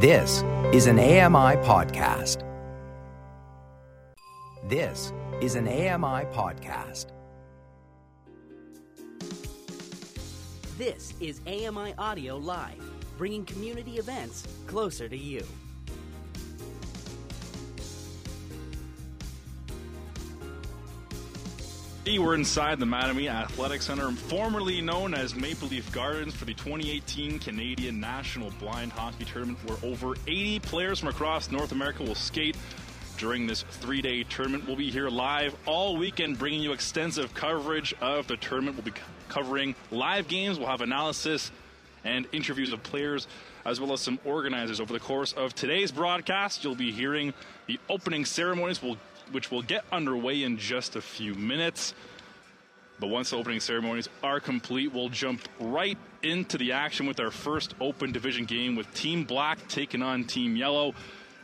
This is an AMI podcast. This is an AMI podcast. This is AMI Audio Live, bringing community events closer to you. We're inside the Mattamy Athletic Center, formerly known as Maple Leaf Gardens, for the 2018 Canadian National Blind Hockey Tournament, where over 80 players from across North America will skate during this three day tournament. We'll be here live all weekend, bringing you extensive coverage of the tournament. We'll be covering live games, we'll have analysis and interviews of players, as well as some organizers. Over the course of today's broadcast, you'll be hearing the opening ceremonies. We'll which will get underway in just a few minutes. But once the opening ceremonies are complete, we'll jump right into the action with our first open division game with Team Black taking on Team Yellow.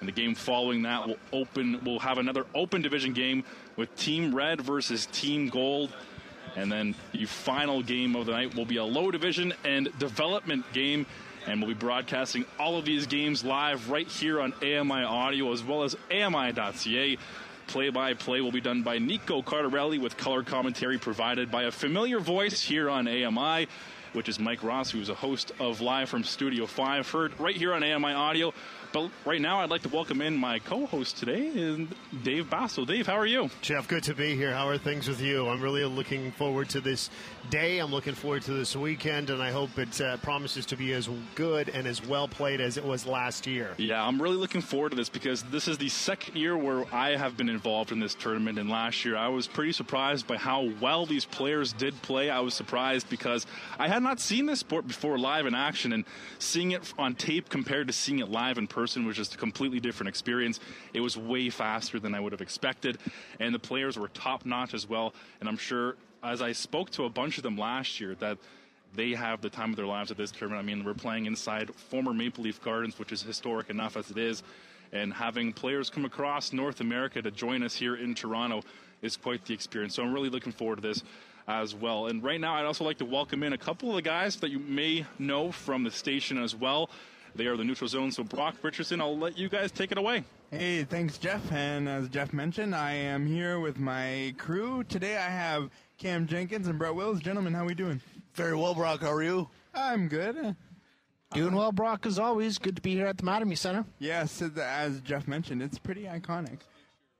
And the game following that will open we'll have another open division game with Team Red versus Team Gold. And then the final game of the night will be a low division and development game. And we'll be broadcasting all of these games live right here on AMI Audio as well as AMI.ca. Play by play will be done by Nico Cardarelli with color commentary provided by a familiar voice here on AMI, which is Mike Ross, who's a host of Live from Studio 5, heard right here on AMI Audio. But right now, I'd like to welcome in my co-host today, Dave Basso. Dave, how are you? Jeff, good to be here. How are things with you? I'm really looking forward to this day. I'm looking forward to this weekend, and I hope it uh, promises to be as good and as well played as it was last year. Yeah, I'm really looking forward to this because this is the second year where I have been involved in this tournament. And last year, I was pretty surprised by how well these players did play. I was surprised because I had not seen this sport before live in action, and seeing it on tape compared to seeing it live in person person was just a completely different experience. It was way faster than I would have expected, and the players were top notch as well. And I'm sure, as I spoke to a bunch of them last year, that they have the time of their lives at this tournament. I mean, we're playing inside former Maple Leaf Gardens, which is historic enough as it is, and having players come across North America to join us here in Toronto is quite the experience. So I'm really looking forward to this as well. And right now, I'd also like to welcome in a couple of the guys that you may know from the station as well. They are the neutral zone. So, Brock Richardson, I'll let you guys take it away. Hey, thanks, Jeff. And as Jeff mentioned, I am here with my crew. Today I have Cam Jenkins and Brett Wills. Gentlemen, how are we doing? Very well, Brock. How are you? I'm good. Doing well, Brock, as always. Good to be here at the Mattamy Center. Yes, as Jeff mentioned, it's pretty iconic.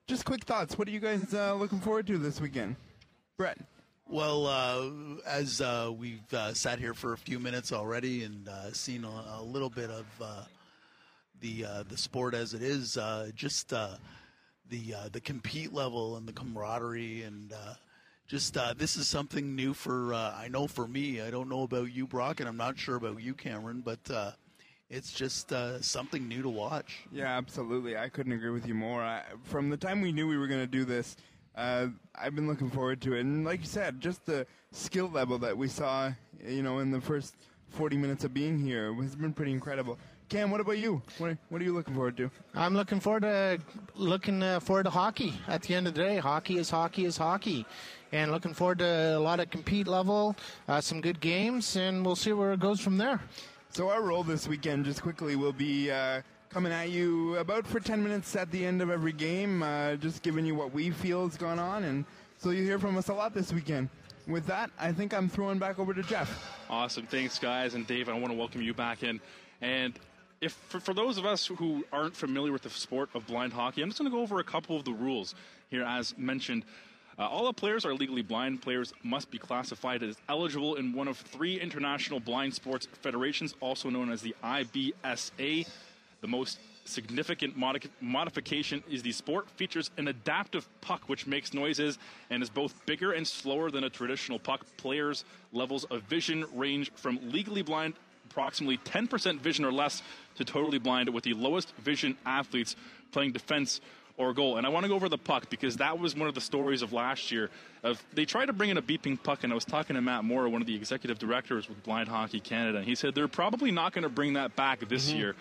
Just quick thoughts. What are you guys uh, looking forward to this weekend? Brett. Well, uh, as uh, we've uh, sat here for a few minutes already and uh, seen a, a, little bit of uh, the uh, the sport as it is, just the the compete level and the camaraderie and just this is something new for I know for me. I don't know about you, Brock, and I'm not sure about you, Cameron, but it's just uh, something new to watch. Yeah, absolutely. I couldn't agree with you more. I, from the time we knew we were going to do this, uh, I've been looking forward to it. And like you said, just the skill level that we saw, you know, in the first 40 minutes of being here has been pretty incredible. Cam, what about you? What, what are you looking forward to? I'm looking forward to looking uh, forward to hockey. At the end of the day, hockey is hockey is hockey, and looking forward to a lot of compete level, uh, some good games, and we'll see where it goes from there. So our role this weekend, just quickly, will be uh, coming at you about for 10 minutes at the end of every game, uh, just giving you what we feel has gone on. And so you hear from us a lot this weekend. With that, I think I'm throwing back over to Jeff. Awesome. Thanks, guys. And Dave, I want to welcome you back in. And if for, for those of us who aren't familiar with the sport of blind hockey, I'm just going to go over a couple of the rules here, as mentioned. Uh, all the players are legally blind. Players must be classified as eligible in one of three international blind sports federations, also known as the IBSA. The most significant modi- modification is the sport features an adaptive puck which makes noises and is both bigger and slower than a traditional puck. Players' levels of vision range from legally blind, approximately 10% vision or less, to totally blind, with the lowest vision athletes playing defense or goal. And I want to go over the puck because that was one of the stories of last year. Of they tried to bring in a beeping puck, and I was talking to Matt Morrow, one of the executive directors with Blind Hockey Canada, and he said they're probably not going to bring that back this mm-hmm. year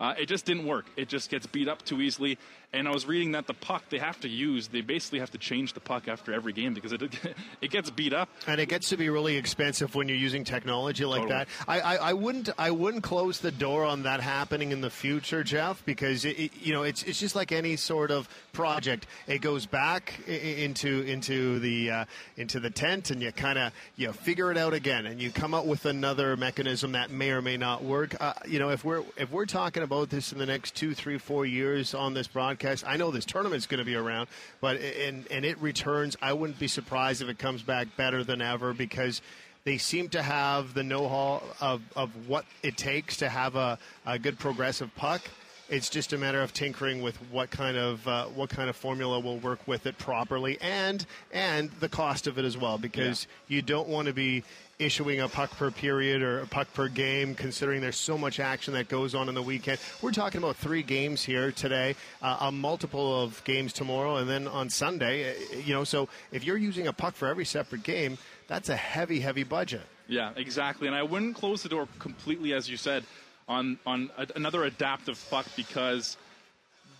Uh, it just didn't work. It just gets beat up too easily. And I was reading that the puck they have to use, they basically have to change the puck after every game because it it gets beat up. And it gets to be really expensive when you're using technology like Totally. that. I, I, I wouldn't I wouldn't close the door on that happening in the future, Jeff, because it, it- you know it's it's just like any sort of project. It goes back into into the uh, into the tent, and you kind of you figure it out again, and you come up with another mechanism that may or may not work. Uh, you know, if we're if we're talking about this in the next two, three, four years on this broadcast, I know this tournament's going to be around, but and and it returns. I wouldn't be surprised if it comes back better than ever because they seem to have the know-how of, of what it takes to have a, a good progressive puck. It's just a matter of tinkering with what kind of uh, what kind of formula will work with it properly, and and the cost of it as well, because you don't want to be issuing a puck per period or a puck per game, considering there's so much action that goes on in the weekend. We're talking about three games here today, uh, a multiple of games tomorrow, and then on Sunday. uh, You know, so if you're using a puck for every separate game, that's a heavy, heavy budget. Yeah, exactly. And I wouldn't close the door completely, as you said, on on a, another adaptive puck because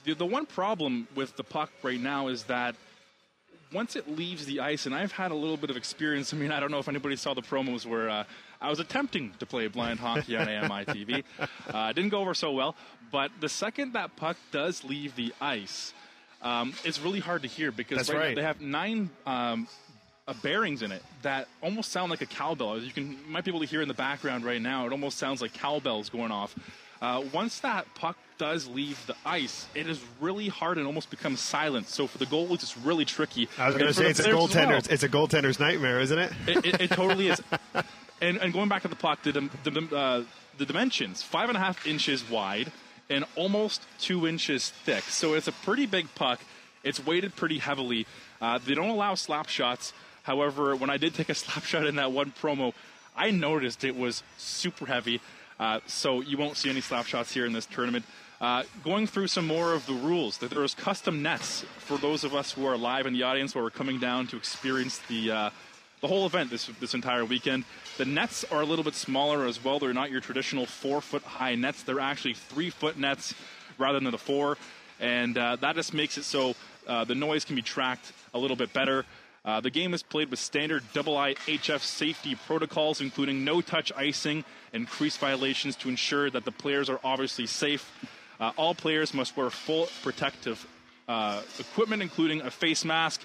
the the one problem with the puck right now is that once it leaves the ice, and I've had a little bit of experience. I mean, I don't know if anybody saw the promos where uh, I was attempting to play blind hockey on AMI TV. Uh, didn't go over so well, but the second that puck does leave the ice, um, it's really hard to hear because right now right. they have nine um, uh, bearings in it that almost sound like a cowbell. You can you might be able to hear in the background right now, it almost sounds like cowbells going off. Uh, once that puck does leave the ice, it is really hard and almost becomes silent. So for the goalies, it's really tricky. I was going to say it's a as well. goaltender's. It's a goaltender's nightmare, isn't it? It, it, it totally is. And, and going back to the puck, the, the, uh, the dimensions five and a half inches wide and almost two inches thick. So it's a pretty big puck. It's weighted pretty heavily. Uh, they don't allow slap shots. However, when I did take a slap shot in that one promo, I noticed it was super heavy. Uh, so you won't see any slap shots here in this tournament. Uh, going through some more of the rules, that there's custom nets for those of us who are live in the audience where we're coming down to experience the uh, the whole event this this entire weekend. The nets are a little bit smaller as well. They're not your traditional four foot high nets. They're actually three foot nets rather than the four, and uh, that just makes it so uh, the noise can be tracked a little bit better. Uh, the game is played with standard IIHF safety protocols, including no touch icing and crease violations to ensure that the players are obviously safe. Uh, all players must wear full protective uh, equipment, including a face mask,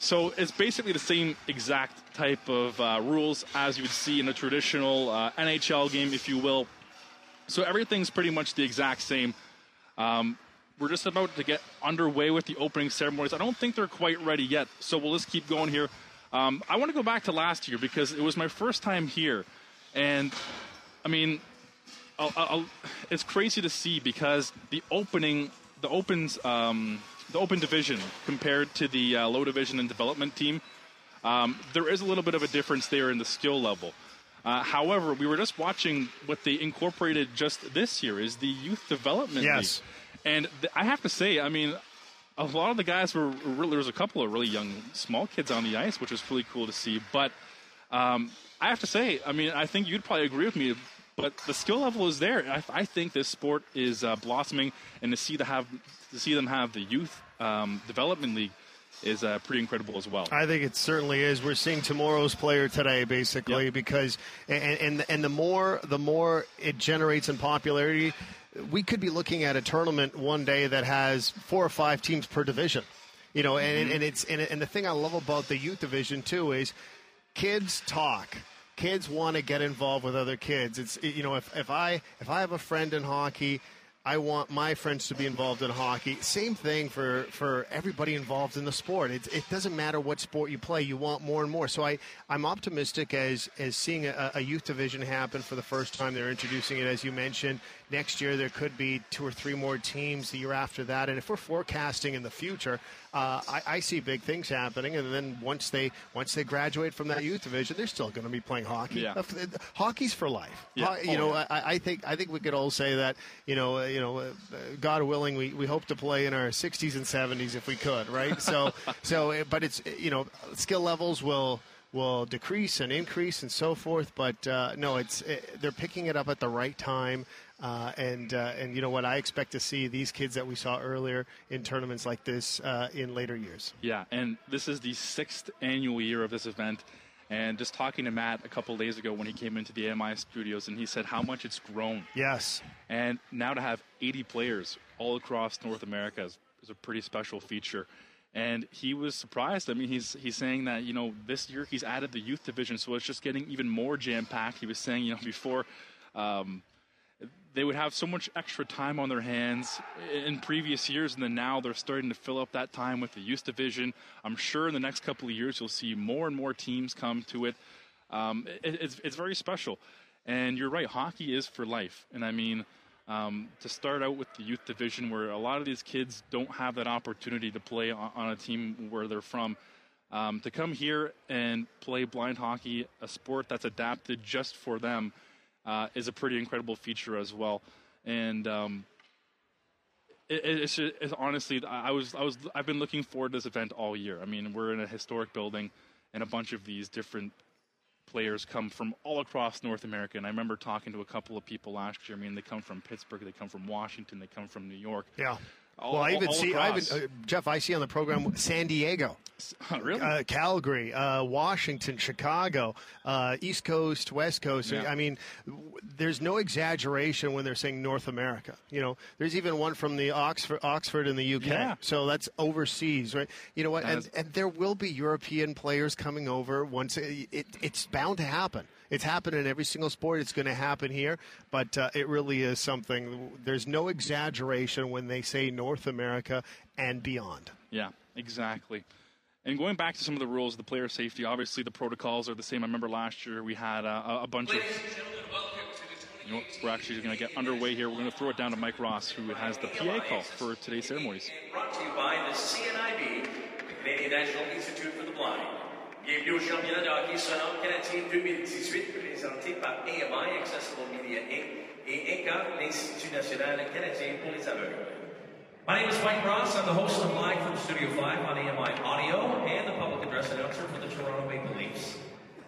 so it's basically the same exact type of uh, rules as you would see in a traditional uh, NHL game, if you will. So everything's pretty much the exact same. Um, we're just about to get underway with the opening ceremonies. I don't think they're quite ready yet, so we'll just keep going here. Um, I want to go back to last year because it was my first time here, and I mean, I'll, I'll, it's crazy to see because the opening, the opens, um, the open division compared to the uh, low division and development team, um, there is a little bit of a difference there in the skill level. Uh, however, we were just watching what they incorporated just this year is the youth development Yes. league, and th- I have to say, I mean, a lot of the guys were really, there was a couple of really young, small kids on the ice, which was really cool to see. But um, I have to say, I mean, I think you'd probably agree with me, but the skill level is there. I, I think this sport is uh, blossoming, and to see the have to see them have the youth um, development league is uh, pretty incredible as well. I think it certainly is. We're seeing tomorrow's player today, basically, Yep. because and, and and the more the more it generates in popularity, we could be looking at a tournament one day that has four or five teams per division. You know, and, and it's and, and the thing I love about the youth division too is kids talk. Kids want to get involved with other kids. It's you know if, if I if I have a friend in hockey, I want my friends to be involved in hockey. Same thing for, for everybody involved in the sport. It, it doesn't matter what sport you play. You want more and more. So I, I'm optimistic as, as seeing a, a youth division happen for the first time. They're introducing it, as you mentioned. Next year, there could be two or three more teams the year after that. And if we're forecasting in the future, uh, I, I see big things happening. And then once they once they graduate from that youth division, they're still going to be playing hockey. Yeah. Uh, Hockey's for life. Yeah. You Oh, know, yeah. I, I think I think we could all say that. You know, uh, you know, uh, God willing, we, we hope to play in our 60s and 70s if we could, right? So, so, uh, but it's you know, skill levels will will decrease and increase and so forth. But uh, no, it's uh they're picking it up at the right time. Uh, and uh, and you know what? I expect to see these kids that we saw earlier in tournaments like this uh, in later years. Yeah, and this is the sixth annual year of this event. And just talking to Matt a couple days ago when he came into the AMI studios, and he said how much it's grown. Yes. And now to have 80 players all across North America is, is a pretty special feature. And he was surprised. I mean, he's he's saying that you know this year he's added the youth division, so it's just getting even more jam packed. He was saying you know before. Um, they would have so much extra time on their hands in previous years, and then now they're starting to fill up that time with the youth division. I'm sure in the next couple of years you'll see more and more teams come to it. Um, it it's, it's very special. And you're right, hockey is for life. And I mean, um, to start out with the youth division, where a lot of these kids don't have that opportunity to play on, on a team where they're from, um, to come here and play blind hockey, a sport that's adapted just for them uh, is a pretty incredible feature as well. And um, it, it's, it's honestly, I was, I was, I've been looking forward to this event all year. I mean, we're in a historic building, and a bunch of these different players come from all across North America. And I remember talking to a couple of people last year. I mean, they come from Pittsburgh, they come from Washington, they come from New York. Yeah. All, well, I even see, I even, uh, Jeff, I see on the program San Diego, really? uh, Calgary, uh, Washington, Chicago, uh, East Coast, West Coast. Yeah. I mean, w- there's no exaggeration when they're saying North America. You know, there's even one from the Oxford, Oxford in the UK. Yeah. So that's overseas, right? You know what? That And, is- and there will be European players coming over once. It, it, it's bound to happen. It's happened in every single sport. It's going to happen here, but uh, it really is something. There's no exaggeration when they say North America and beyond. Yeah, exactly. And going back to some of the rules of the player safety, obviously the protocols are the same. I remember last year we had uh, a, a bunch of. You know, we're actually going to get underway here. We're going to throw it down to Mike Ross, who has the PA call for today's ceremonies. Brought to you by the CNIB, the Canadian National Institute for the Blind. Bienvenue au championnat de hockey sonore canadien 2018 présenté par AMI Accessible Media Inc. et INCA, l'Institut national canadien pour les aveugles. My name is Mike Ross. I'm the host of Live from Studio 5 on AMI Audio and the public address announcer for the Toronto Maple Leafs.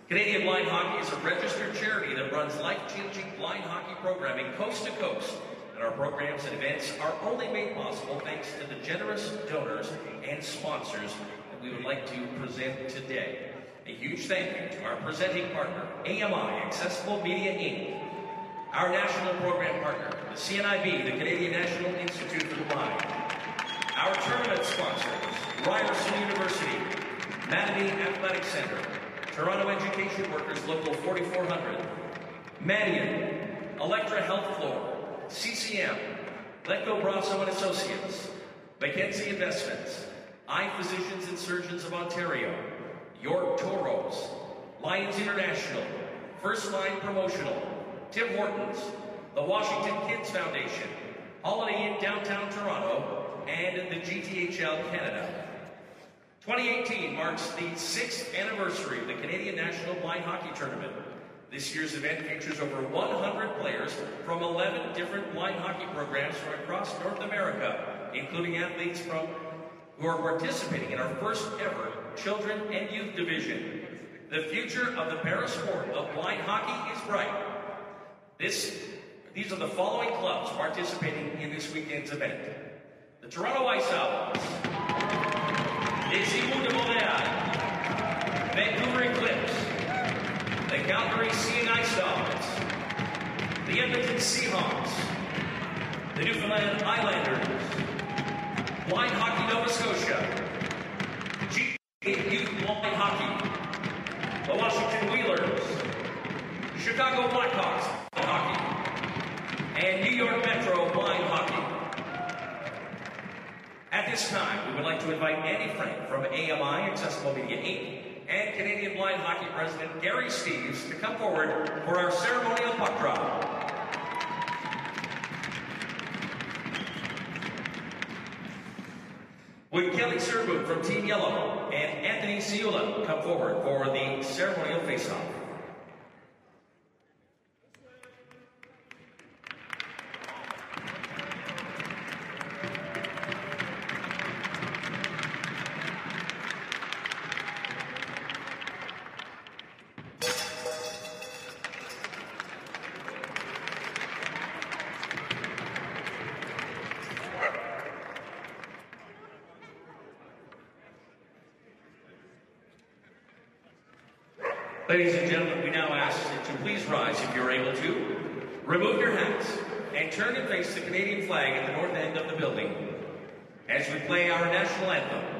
Canadian Blind Hockey is a registered charity that runs life-changing blind hockey programming coast to coast. And our programs and events are only made possible thanks to the generous donors and sponsors that we would like to present today. A huge thank you to our presenting partner, AMI Accessible Media Inc., our national program partner, the CNIB, the Canadian National Institute for the Blind, our tournament sponsors, Ryerson University, Mattamy Athletic Center, Toronto Education Workers Local 4400, Mannion, Electra Health Floor, CCM, Letco Brasso and Associates, Mackenzie Investments, Eye Physicians and Surgeons of Ontario, York Toros, Lions International, First Line Promotional, Tim Hortons, the Washington Kids Foundation, Holiday Inn Downtown Toronto, and the GTHL Canada. 2018 marks the sixth anniversary of the Canadian National Blind Hockey Tournament. This year's event features over 100 players from 11 different blind hockey programs from across North America, including athletes from who are participating in our first ever children and youth division. The future of the para sport of blind hockey is bright. This, these are the following clubs participating in this weekend's event. The Toronto Ice Owls, les Eagles de Montréal, Vancouver Eclipse, the Calgary Seeing Ice Dogs, the Edmonton Seahawks, the Newfoundland Islanders, Blind Hockey Nova Scotia, G Youth Blind Hockey, the Washington Wheelers, Chicago Blackhawks Blind Hockey, and New York Metro Blind Hockey. At this time, we would like to invite Andy Frank from AMI Accessible Media Inc. and Canadian Blind Hockey President Gary Steves to come forward for our ceremonial puck drop. Would Kelly Serbu from Team Yellow and Anthony Ciula come forward for the ceremonial face-off? And turn and face the Canadian flag at the north end of the building as we play our national anthem.